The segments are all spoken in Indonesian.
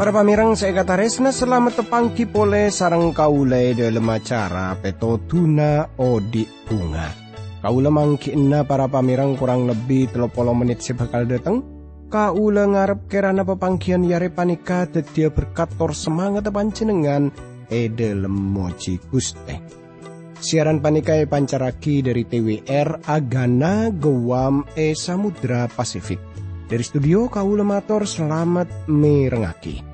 Para pamirang saya kata resna selamat tepangki pole sarang kaule dalam acara peto tuna odi bunga. Kaula mangkina para pamirang kurang lebih telopolo menit sebakal datang. Kaula ngarep kerana pepangkian yare panika tetia berkator semangat panjenengan e dalam moji guste. Siaran panika e pancaraki dari TWR Agana Gewam e Samudra Pasifik. Dari studio Kaula Mator selamat merengaki.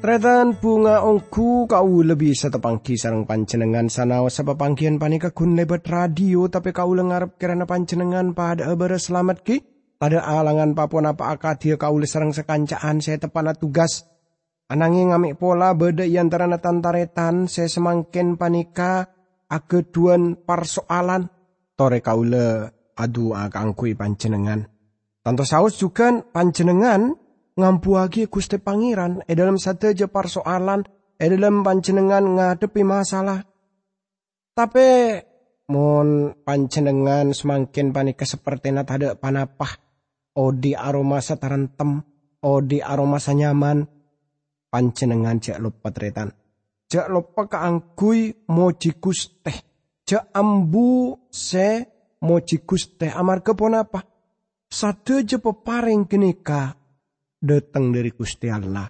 Tretan bunga ongku kau lebih setepangki sarang pancenengan sana pangkian panika kun lebat radio tapi kau lengarap kerana pancenengan pada abara selamat ki? Pada alangan papua apa akadia kau sarang sekancaan saya tepana tugas. Anangi ngamik pola beda antara tantaretan saya semangkin panika ageduan persoalan. Tore kaule adu akangkui pancenengan Tanto saus juga pancenengan ngampuagi Gusti Pangeran e dalam sateja persoalan e dalam panjenengan ngadepi masalah. Tapi mon panjenengan semakin panika seperti ada panapah odi aroma satarentem odi aroma sanyaman panjenengan jak lupa tretan. Jak lupa kaanggui moji Gusti jak ambu se moji Gusti. Amar kepon apa sateja peparing kenika datang dari Gusti Allah.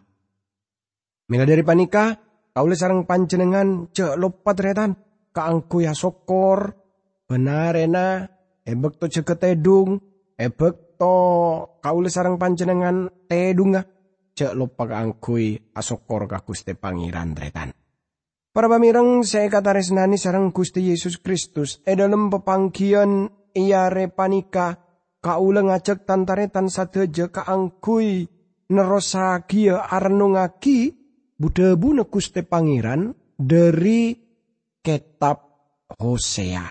Mila dari panika, kaule sarang panjenengan cek lopat retan, kaangku ya sokor, benar ena, ebek to cek tedung, ebek to kaule sarang panjenengan tedunga, cek lopa kaangkui asokor ka Gusti Pangeran retan. Para pamirang saya kata resnani sarang Gusti Yesus Kristus, e dalam pepangkian iya repanika, kaule ngajak tantaretan sateja kaangkui nerosagia arnungaki budebu nekuste pangeran dari kitab Hosea.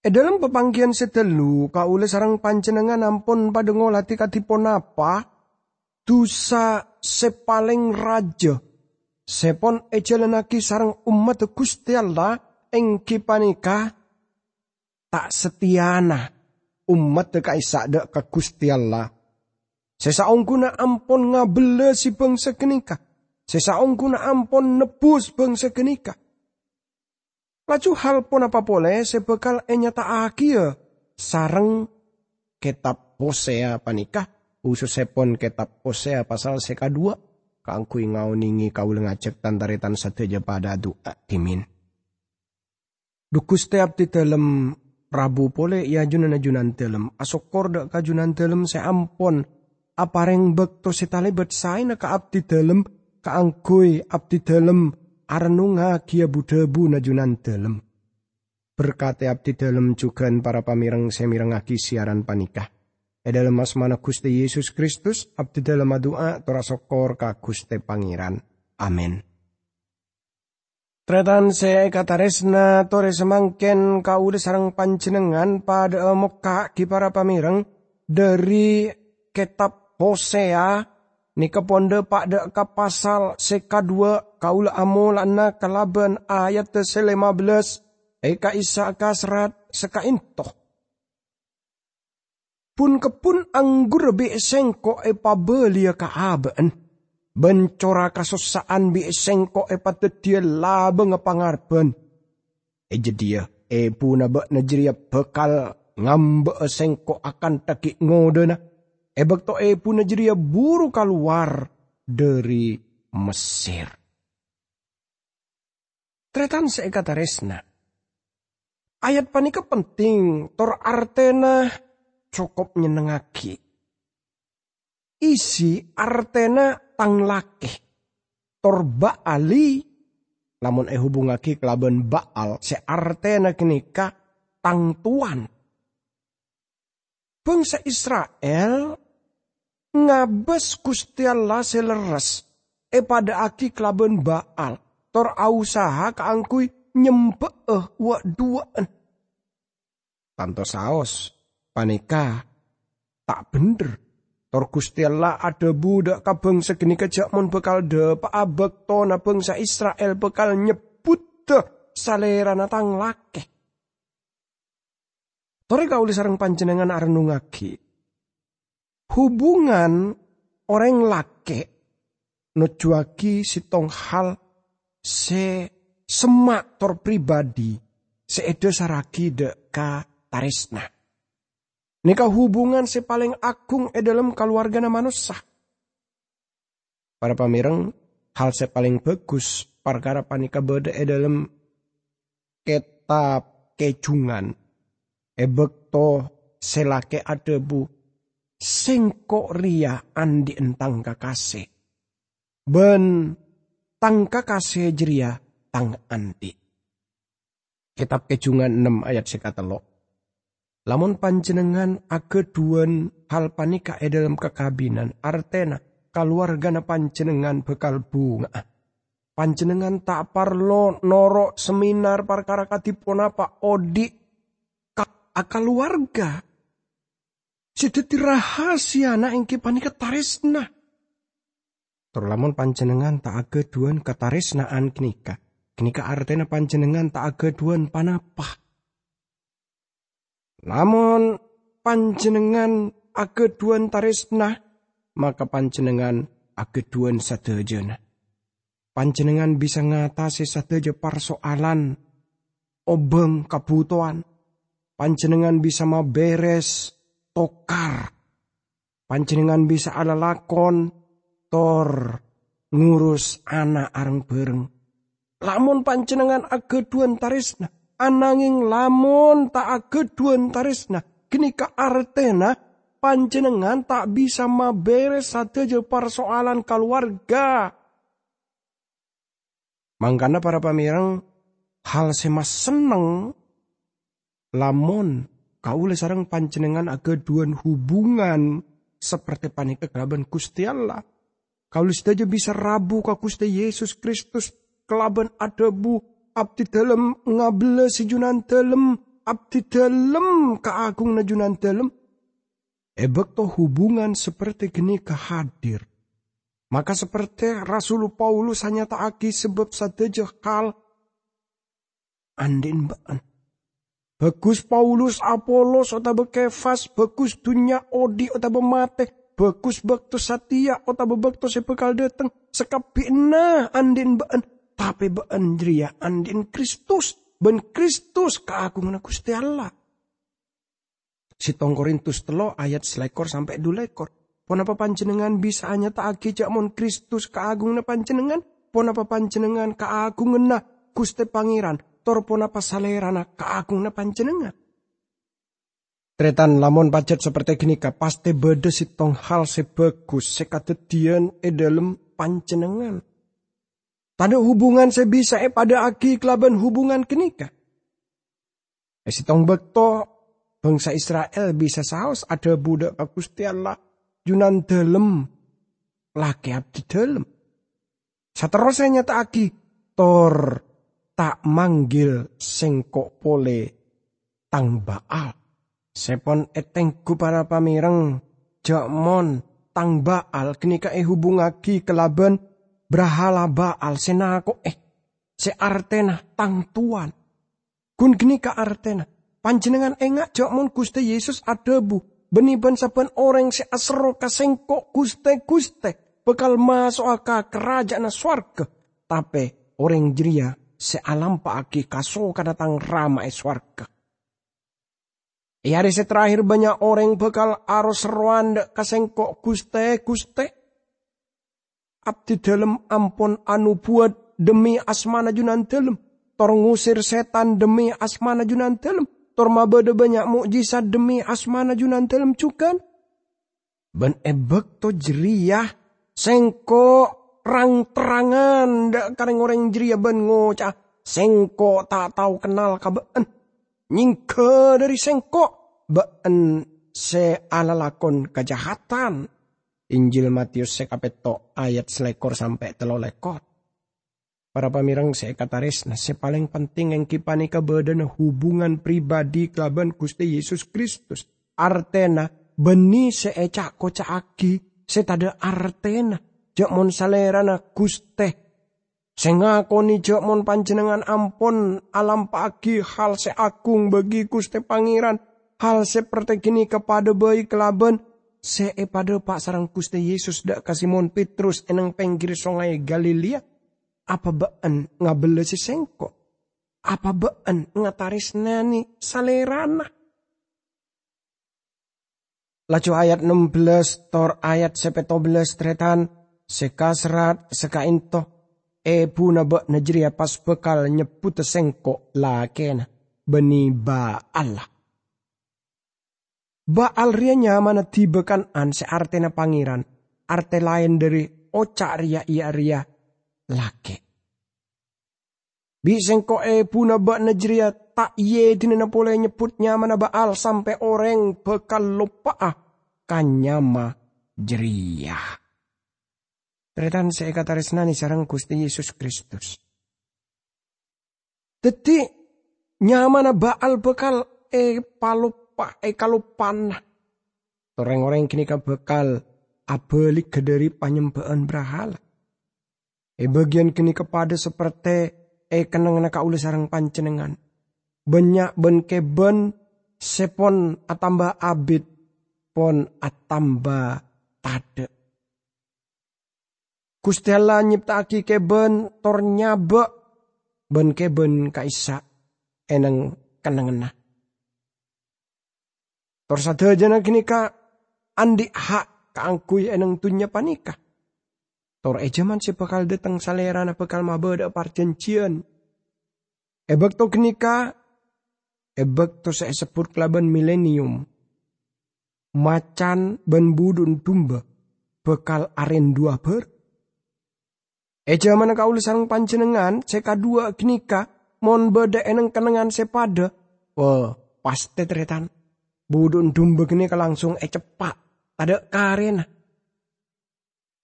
E dalam pepanggian setelu kaule sarang panjenengan ampun pada ngolati katipun apa? Dosa sepaling raja. Sepon ejalanaki sarang umat Gusti Allah engki panika tak setiana umat kaisa dek ke Gusti Allah Sesaong kuna ampon ngabele si bangsa kenika. Sesaong kuna ampon nebus bangsa kenika. Laju hal pun apa boleh sebekal enyata akia sarang kitab Hosea panikah usus sepon kitab Hosea pasal seka dua kangkui ningi kau lengacek tantaritan sateja pada doa timin. Dukus tiap di dalam Rabu pole ya junan junan dalam asokor dak kajunan dalam se ampon apareng bekto sitalebet na ka abdi dalem kaanggoy abdi dalem arenunga kia budebu najunan dalem. Berkati abdi dalem juga para pamireng semirengaki siaran panikah. E dalam asmana Gusti Yesus Kristus, abdi dalam doa tora sokor ka Gusti Pangeran. Amin. Tretan saya kata resna tore semangken kau sarang panjenengan pada moka ki para pamireng dari kitab Hosea ni keponde pada ke pasal seka dua kaula amulana kalaban ayat selima belas eka isa kasrat seka intoh. Pun kepun anggur bi sengko e pabelia ka aben. Bencora kasusaan bi sengko e patetia laba ngapangarben. E jedia e puna ba najria bekal ngambe sengko akan taki ngodena Ebek to e puna jeria buru keluar dari Mesir. Tretan kata resna. Ayat panika penting, tor artena cukup nyenengaki. Isi artena tang laki. Tor baali, lamun e hubungaki kelaban baal, se artena kenika tang tuan. Bangsa Israel ngabes Gusti Allah seleres e pada aki kelaben baal. Tor ausaha kaangkui nyembeh wa duaan. Tanto saos panika tak bener. Tor Gusti Allah ada budak kabeng segini kejak mon bekal de abek tona bangsa Israel bekal nyebut de salera natang lake. Tore kauli sarang panjenengan arenungake. Hubungan orang lake nujuaki sitong hal se semak tor pribadi seedo saraki de ka tarisna. Nika hubungan si paling agung e dalam keluarga manusia. Para pamireng, hal se paling bagus perkara panika beda e dalam kitab kejungan. E bekto selake adebu singko ria andi entang kakase. Ben tang kakase jeria tang andi. Kitab kejungan 6 ayat sekatelo. Lamun panjenengan ageduan hal panika e dalam kekabinan artena na panjenengan bekal bunga. Panjenengan tak parlo noro seminar perkara katipun apa odi akal warga. Sideti rahasia na engke panika tarisna. Terlamun panjenengan tak ageduan ketarisnaan kenika Kenika artena panjenengan tak agaduan panapa. Namun panjenengan agaduan tarisna, maka panjenengan agaduan sadajana. Panjenengan bisa ngatasi sadaja persoalan obeng kabutuhan. Panjenengan bisa beres tokar. Panjenengan bisa ala lakon tor ngurus anak areng bareng Lamun panjenengan ageduan tarisna, ananging lamun tak ageduan tarisna, kenika artena panjenengan tak bisa maberes saja persoalan keluarga. Mangkana para pamirang, hal semas seneng lamun kaule sarang panjenengan ageduan hubungan seperti panik kegelaban Gusti Allah. Kaule saja bisa rabu ka Gusti Yesus Kristus. Kelaban bu abdi dalam ngabele si junan dalam abdi dalam keagung na junan dalam ebek to hubungan seperti geni kehadir. Maka seperti Rasul Paulus hanya taaki sebab sadeja hal andin baan Bagus Paulus Apolos otaba Kefas, bagus dunia odi otaba mate, bagus bakto satia otaba bakto sepekal dateng, sekapina andin baan, tapi beandria andin Kristus. Ben Kristus keagungan Gusti Allah. Sitong Korintus telo ayat selekor sampai dua ekor. Pon apa panjenengan bisa hanya tak jak mon Kristus keagungan panjenengan. Pon apa panjenengan keagungan na Gusti Pangeran. Tor pon apa salerana keagungan panjenengan. Tretan lamun pacet seperti gini ka pasti beda sitong hal sebagus sekadedian e dalam panjenengan. Pada hubungan sebisa eh pada aki kelaban hubungan kenika. Eh sitong bekto bangsa Israel bisa saus ada budak Gusti Allah junan dalam laki abdi dalam. Saterusnya nyata aki tor tak manggil sengkok pole tang baal. Sepon etengku para pamireng jakmon tang baal kenika eh hubungaki kelaban brahala baal senako eh se artena tang tuan. Kun geni ka artena. Panjenengan engak jok mun Gusti Yesus adebu. Beniban saben orang se asro kasengko guste guste. Bekal masuk ke kerajaan swarga. Tapi orang jeria se alam paaki kaso kadatang rama swarga. E hari terakhir banyak orang bekal aros Rwanda kasengko guste guste abdi dalam ampun anu buat demi asmana junan dalam. Tor ngusir setan demi asmana junan dalam. Tor mabada banyak mukjizat demi asmana junan dalam juga. Ben ebek to jeriah sengko rang terangan dak kareng orang jeria ben ngocah sengko tak tahu kenal kabeen nyingke dari sengko ben se ala lakon kejahatan Injil Matius sekapeto ayat selekor sampai telo lekor. Para pamirang saya kataris, nah paling penting yang kipani kebadan hubungan pribadi kelaban Gusti Yesus Kristus. Artena beni seecak koca aki, setada artena. Jak mon salerana Gusti. Sengakoni jak mon panjenengan ampon alam pagi hal seakung bagi Gusti Pangeran. Hal seperti kini kepada bayi kelaban se pada pak sarang kuste Yesus dak Simon Petrus enang penggir sungai Galilea apa baan ngabele si sengko apa baan ngataris nani salerana Laju ayat 16 tor ayat 17 tretan seka serat seka into e puna be najria pas bekal nyeput sengko lakena beni ba Allah Baal ria nyaman tibekan an se artena pangeran. Arte lain dari ocak ria ia ria lake. Biseng ko e puna ba najria tak ye dinena pole nyaman baal sampai orang bekal lupa ah kanyama jeria. Tretan saya kata resnani sarang Gusti Yesus Kristus. Teti nyaman baal bekal e palup pak e kalau panah. Orang-orang kini ka bekal abalik dari penyembahan berhala. E bagian kini kepada seperti e kenang naka ule sarang pancenengan. Banyak ben keben sepon atamba abid pon atamba tade. Gusti Allah nyiptaki keben tor nyabe ben keben kaisa eneng kenangenah. Torsada jana kini ka andi hak kaangkuy enang tunya panika. Tor ejaman si bakal datang salera na bakal mabada parjencian. Ebek to kini ka ebek to sebut kelaban milenium. Macan ben budun tumba bekal aren dua ber. Eja mana kau sarang panjenengan seka dua kenika mon beda eneng kenengan sepada. Wah, pasti teretan Budun dumbek ini langsung e cepat. Ada karena.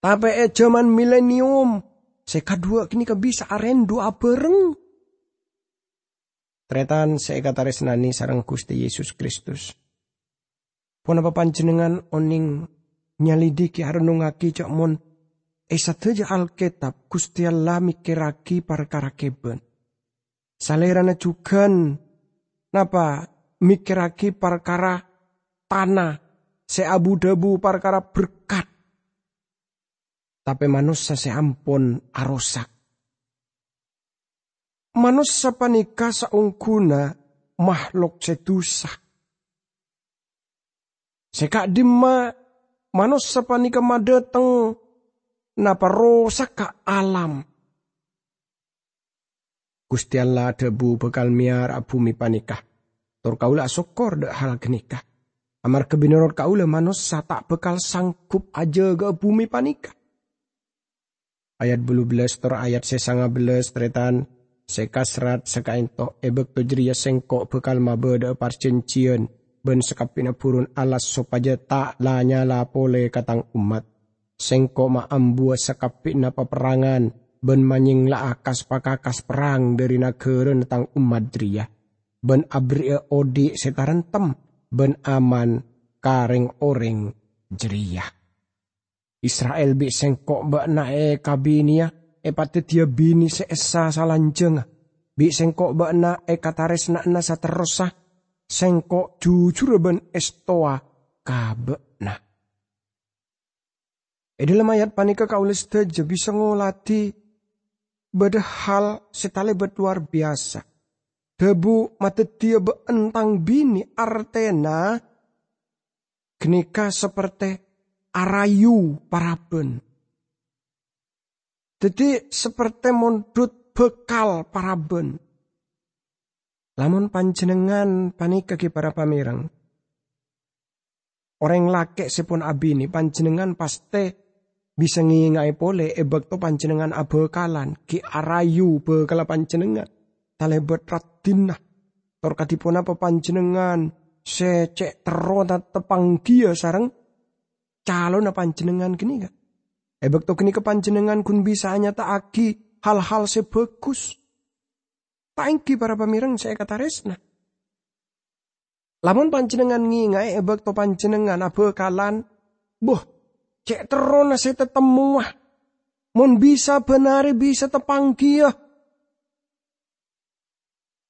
Tapi e zaman milenium. Seka dua kini ke bisa aren dua bareng. Tretan saya kata resnani sarang Gusti Yesus Kristus. Pun apa panjenengan oning nyalidiki harunungaki cok mon Esa teja Alkitab Gusti Allah mikiraki perkara keben. Salerana juga napa mikiraki perkara tanah, seabu debu perkara berkat. Tapi manusia seampun arosak. Manusia panika saungkuna makhluk sedusa. Sekak dima manusia panika madeteng napa rosak ka alam. Gusti Allah debu bekal miar abumi panikah Tor kaula sokor de hal kenikah. Amar kebinorot kaula manusia tak bekal sangkup aja ke bumi panika. Ayat bulu belas tor ayat sesanga belas tretan sekasrat sekainto ebek tojria sengkok bekal mabe de parcencian ben sekapina purun alas sopaja tak la nyala pole katang umat. Sengkok ma ambua sekapina peperangan ben manying la akas pakakas perang dari negara tentang umat dria ben abri odi tem ben aman kareng oreng jeria. Israel bi sengkok ba na e kabinia e pati dia bini se esa salanjeng. Bi sengkok ba na e katares na na sa terosa sengkok jujur ben estoa kabe na. E dalam ayat panika kaulis teja bisa ngolati setale luar biasa debu dia beentang bini artena kenika seperti arayu paraben. Jadi seperti mondut bekal paraben. Lamun panjenengan panika ki para pamirang. Orang laki sepun abini panjenengan pasti bisa ngingai pole ebek to panjenengan abekalan ki arayu bekala panjenengan talebet ratina tor kadipun apa panjenengan secek terona tepang dia sarang calon panjenengan gini kan. Ebek to kini kepanjenengan kun bisa hanya aki hal-hal sebagus. Tangki para pemirang saya kata resna. Lamun panjenengan ngingai ebek to panjenengan abekalan. Boh, cek terona saya tetemu wah. Mun bisa benari bisa tepangki ya.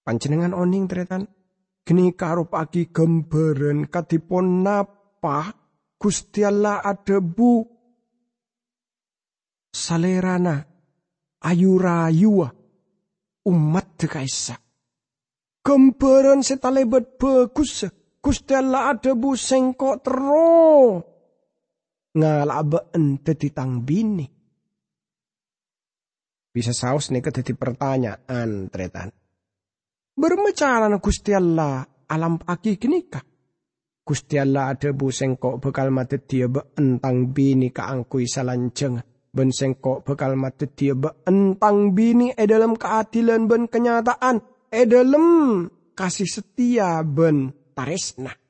Panjenengan oning tretan. Geni karo pagi gemberen katipun napa Gusti Allah adebu salerana ayura-ayua umat dekaisa. Gembaran setalebet bagus Gusti Allah adebu sengkok tero ngalabeen dadi tang bini. Bisa saus nih dadi pertanyaan tretan. Bermecaran Gusti Allah alam pagi kenikah. Gusti Allah ada bu sengkok bekal mati dia be entang bini kaangkui salanjeng. Ben sengkok bekal mati dia be entang bini e dalam keadilan ben kenyataan. E dalam kasih setia ben taresna.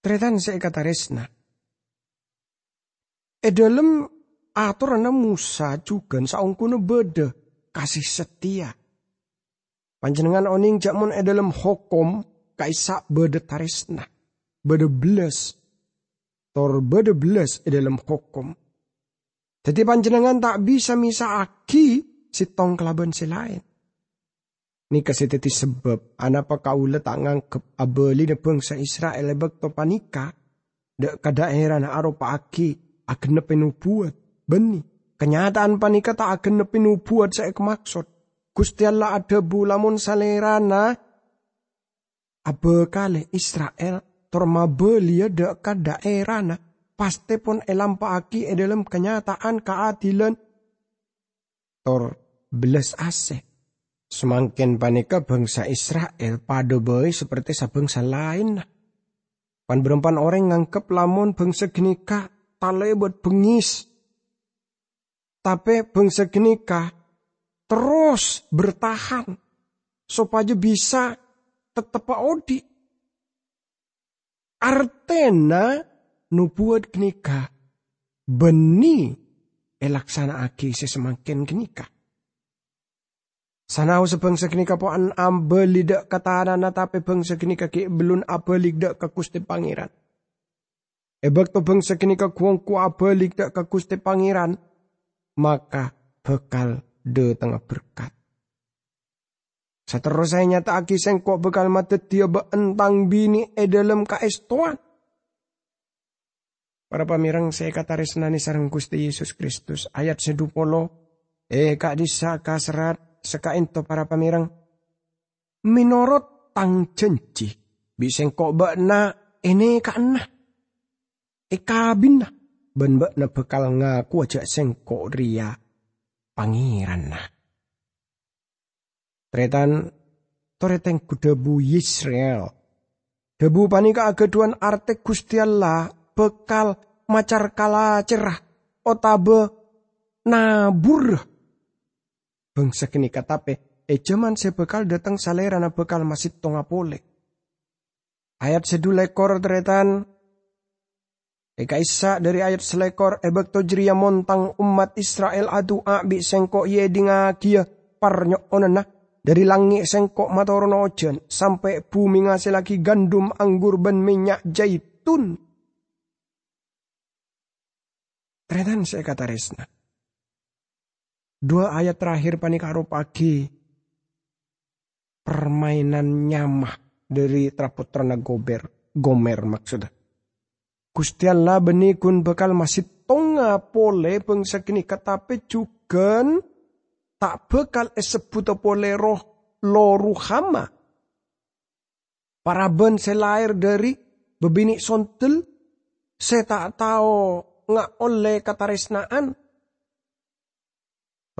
Tretan resna. E dalam aturan Musa juga saungkuna beda kasih setia. Panjenengan oning jakmun e dalam hukum kaisa bede tarisna, bede beles, tor bede beles di dalam hukum. Jadi panjenengan tak bisa misa aki si tong kelaban si lain. Ni kasi teti sebab anapa kaula tak ngangkep abeli na bangsa Israel lebek to panika. Dek ka daerah na aropa aki akan na pinubuat. Beni. Kenyataan panika tak akan na pinubuat sa maksud. Gusti Allah ada bulamun salerana abekale Israel torma belia dek ka daerah pasti pun elam paaki e dalam kenyataan keadilan tor belas ase. Semakin panika bangsa Israel pada boy seperti sabangsa lain. Pan berempan orang ngangkep lamun bangsa genika talebot bengis. Tapi bangsa genika terus bertahan supaya bisa tetap odi. Artena nubuat kenika beni elaksana aki sesemakin kenika. Sanau sebangsa kenika po an ambeli dak katanana tapi bangsa kenika ki belum abelik dak ke kusti pangeran. Ebak to bangsa kenika kuang ku abelik dak ke kusti pangeran. Maka bekal de tengah berkat. Seterusnya nyata aki sengkok bekal mata dia beentang bini e dalam kaestuan. Para pamirang saya kata resnani sarang Gusti Yesus Kristus ayat sedupolo eh kak disaka serat sekainto para pamirang minorot tang cenci bisengkok bakna ini kana e kabinna ben bakna bekal ngaku aja sengkok ria pangeran nah. Tretan toreteng kudebu Yisrael. Debu panika agaduan arte Gusti Allah bekal macar kala cerah otabe nabur. Bangsa kini katape e jaman sebekal datang salerana bekal masih tonga pole. Ayat sedulekor tretan Eka isa dari ayat selekor ebek tojria montang umat Israel adu abi sengko ye dinga kia parnyok onana dari langit sengkok matorono ojen sampai bumi ngasih lagi gandum, anggur, dan minyak jaitun. Ternyata saya kata Resna. Dua ayat terakhir panikaro pagi. Permainan nyamah dari traputrana gober. Gomer maksudnya. Gusti Allah benikun bekal masih tonga pole bangsa kini katape juga tak bekal esebut pole roh loruhama. Para ben selair dari bebini sontel, saya tak tahu nggak oleh kata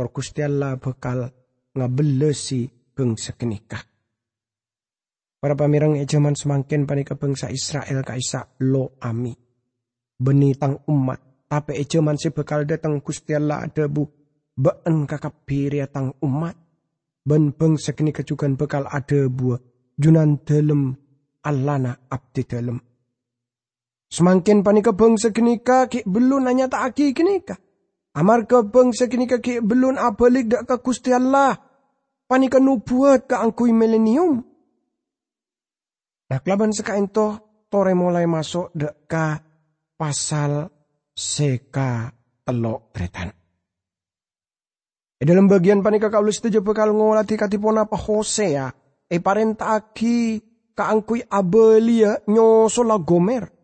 resnaan. Gusti Allah bekal ngabelesi bangsa kenikah. Para pamirang ejaman semakin panika bangsa Israel kaisa lo ami. Benitang umat. Tapi ejaman si bekal datang Gusti Allah ada bu baan kakapiri tang umat ban bang sekini kecukan bekal ada junan dalam alana abdi dalam Semakin panika bangsa kenika ki belum nanya tak aki kenika. Amar ke bangsa kenika ki belum abalik dak ke Gusti Allah. Panika nubuat ke angkui milenium. Nah kelaban sekain toh tore mulai masuk dek ka pasal seka telok tretan. E dalam bagian panika kaulis setuju bekal ngolati katipon apa Hosea. E parentaki kaangkui abelia nyosola gomer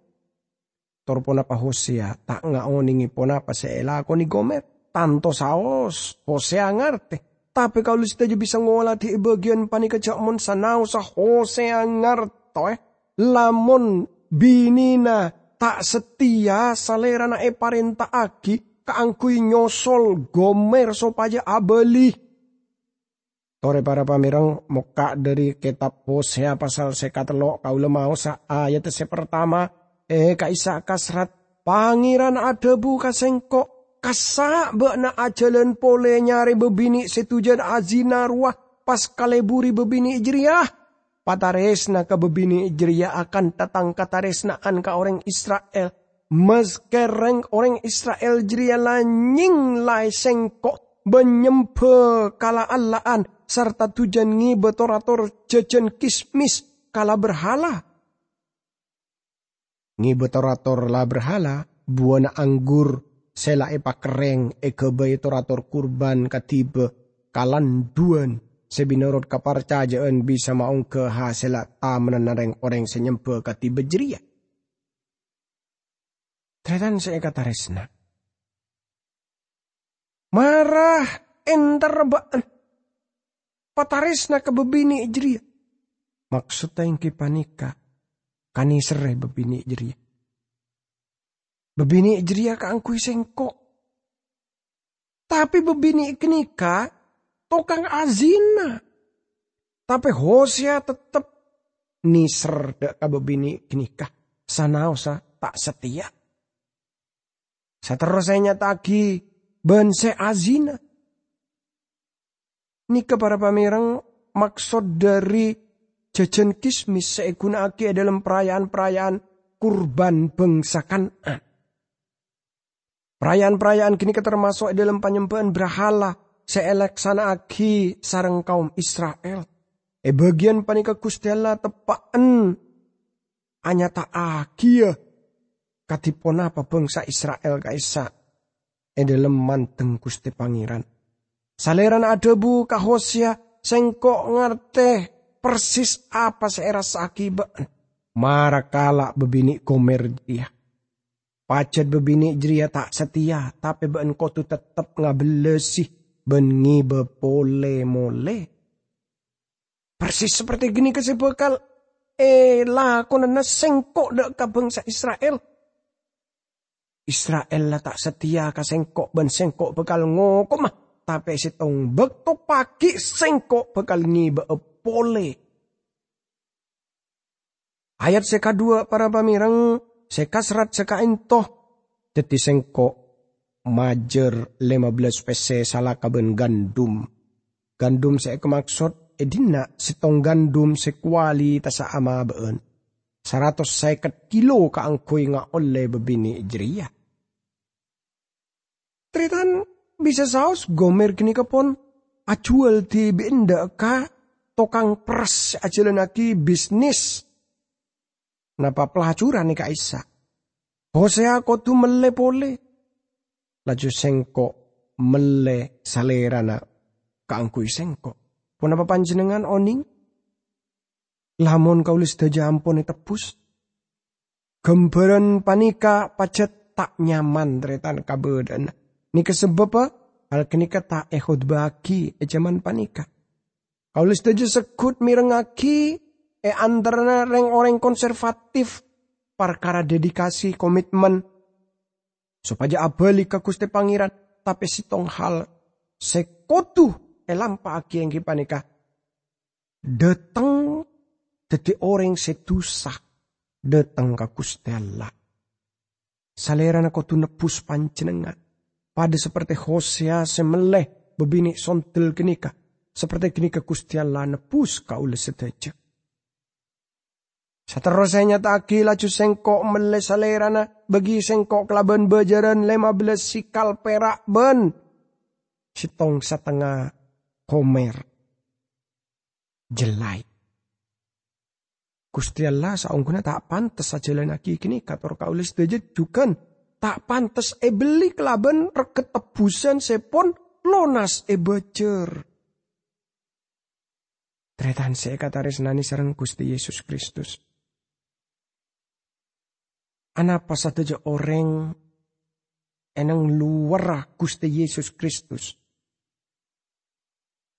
torpona pa Hosea tak nga oningi pona pa se elako ni Gomer. Tanto saos, Hosea ngarte. Tapi kalau kita bisa ngolah di bagian panika mon sanau sa Hosea ngarto eh. Lamun binina tak setia salera na e aki kaangkui nyosol Gomer sopaja abeli. Tore para pamirang muka dari kitab Hosea pasal sekatelo kau lemau sa ayat se pertama Eh kaisa kasrat pangeran adebu kasengko kasa na ajalan pole nyari bebini setujan azina ruah pas kaleburi bebini ijriyah. Pataresna ke bebini ijriyah akan tatang kataresnaan ke orang Israel. Meskereng orang Israel jria lanying lai sengko benyempe kala allaan serta tujan ngi betorator jajan kismis kala berhala ngibetorator la berhala buana anggur sela epa kereng e kebetorator kurban katibe kalan duan sebinorot kaparcajaan bisa maung ke hasela ta menanareng orang senyempe katibe jeria. Tretan saya kata resna. Marah enter baan. Pataresna ke bebini jeria. Maksudnya yang kipanika Kani serai bebini jeria. Bebini jeria angkui sengkok. Tapi bebini kenika tokang azina. Tapi Hosea tetep niser dek bebini kenika. Sanausa tak setia. Seterusnya tagi bense azina. Nika para pamirang maksud dari jajan kismis saya gunake dalam perayaan-perayaan kurban bangsa Kanaan. Perayaan-perayaan kini termasuk dalam penyembahan berhala seeleksana aki sarang kaum Israel. E bagian panika tepaan hanya tak aki ya katipon apa bangsa Israel kaisa e dalam manteng kusti pangeran. Saleran adebu kahosya sengkok ngarte persis apa saya rasa akibat. Marakala bebini komer dia. Pacet bebini jeria tak setia, tapi ben kau tu tetap ngabelesi, ben ngibe pole mole. Persis seperti gini kesebekal, eh lah kau nana sengkok dek ke bangsa Israel. Israel lah tak setia ke sengkok ben sengkok bekal ngokok mah. Tapi tong bekto pagi sengkok bekal ngibe pole. Ayat seka dua para pamirang seka serat seka intoh teti sengko majer 15 pc salah kaben gandum. Gandum saya kemaksud edina sitong gandum sekwali tasa ama. Seratus seket kilo kaangkoy nga oleh bebini ijriya. Tritan bisa saus gomer kini kapon acual ti benda ka tokang pers aja lagi bisnis. Napa pelacuran nih kaisa. Hosea tu mele pole. Laju sengko mele salerana kaangkui sengko. Punapa panjenengan oning? Lamun kaulis daja ampun tebus. Gembaran panika pacet tak nyaman tretan kabedan. Nika sebab apa? Hal kenika tak ehod bagi ejaman panika. Kaulis daja sekut mirengaki e antara reng orang konservatif perkara dedikasi komitmen. Supaya abali ke Gusti Pangeran tapi tong hal sekotu elampa aki yang kipanika datang dadi orang setusah datang ke Gusti Allah. Salera kau tu nepus panjenengan. Pada seperti Hosea semeleh bebini sontel kenika. Seperti kini ke Gusti Allah nepus kau sedaya. Seterusnya taki laju sengkok mele salerana bagi sengkok kelaban bajaran lima belas sikal perak ben. Sitong setengah homer. Jelai. Gusti Allah saungguna tak pantas saja lagi kini kator kaulis dejet jukan. Tak pantas e beli kelaban reket tebusan sepon lonas e. Tretan saya kata resnani sarang Gusti Yesus Kristus. Anapa saja orang enang luar Gusti Yesus Kristus.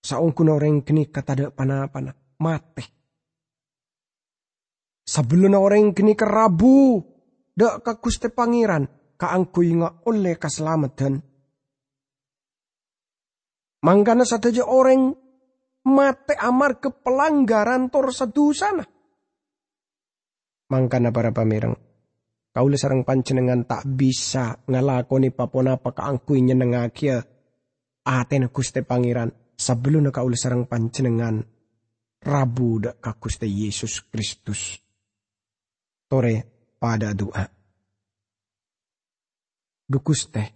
Saungkun orang kini kata pana-pana mate Sebelum orang kini kerabu, dak ka Gusti Pangeran, kaangku inga oleh keselamatan. Mangkana saja orang mate amar ke pelanggaran tor sana. Mangkana para pamirang, kau sarang pancenengan tak bisa ngalakoni papon apa kaangku nyenengakia aten Gusti Pangeran sebelum kau sarang pancenengan rabu dak Gusti Yesus Kristus tore pada doa. Dukus teh.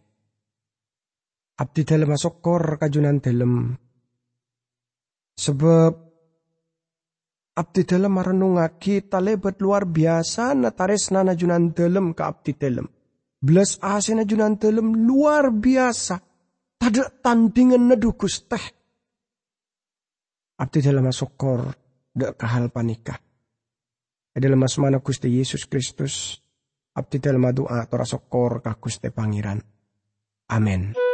Abdi dalam sokor kajunan dalam. Sebab abdi dalam merenungaki talebet luar biasa nataris nana junan dalam ke abdi dalam. Belas asin junan dalam luar biasa. Tada tandingan nedukus teh. Abdi dalam sokor dek kahal panikah adalah mas mana Gusti Yesus Kristus abdi dalam doa sokor ka Gusti Pangeran. Amin.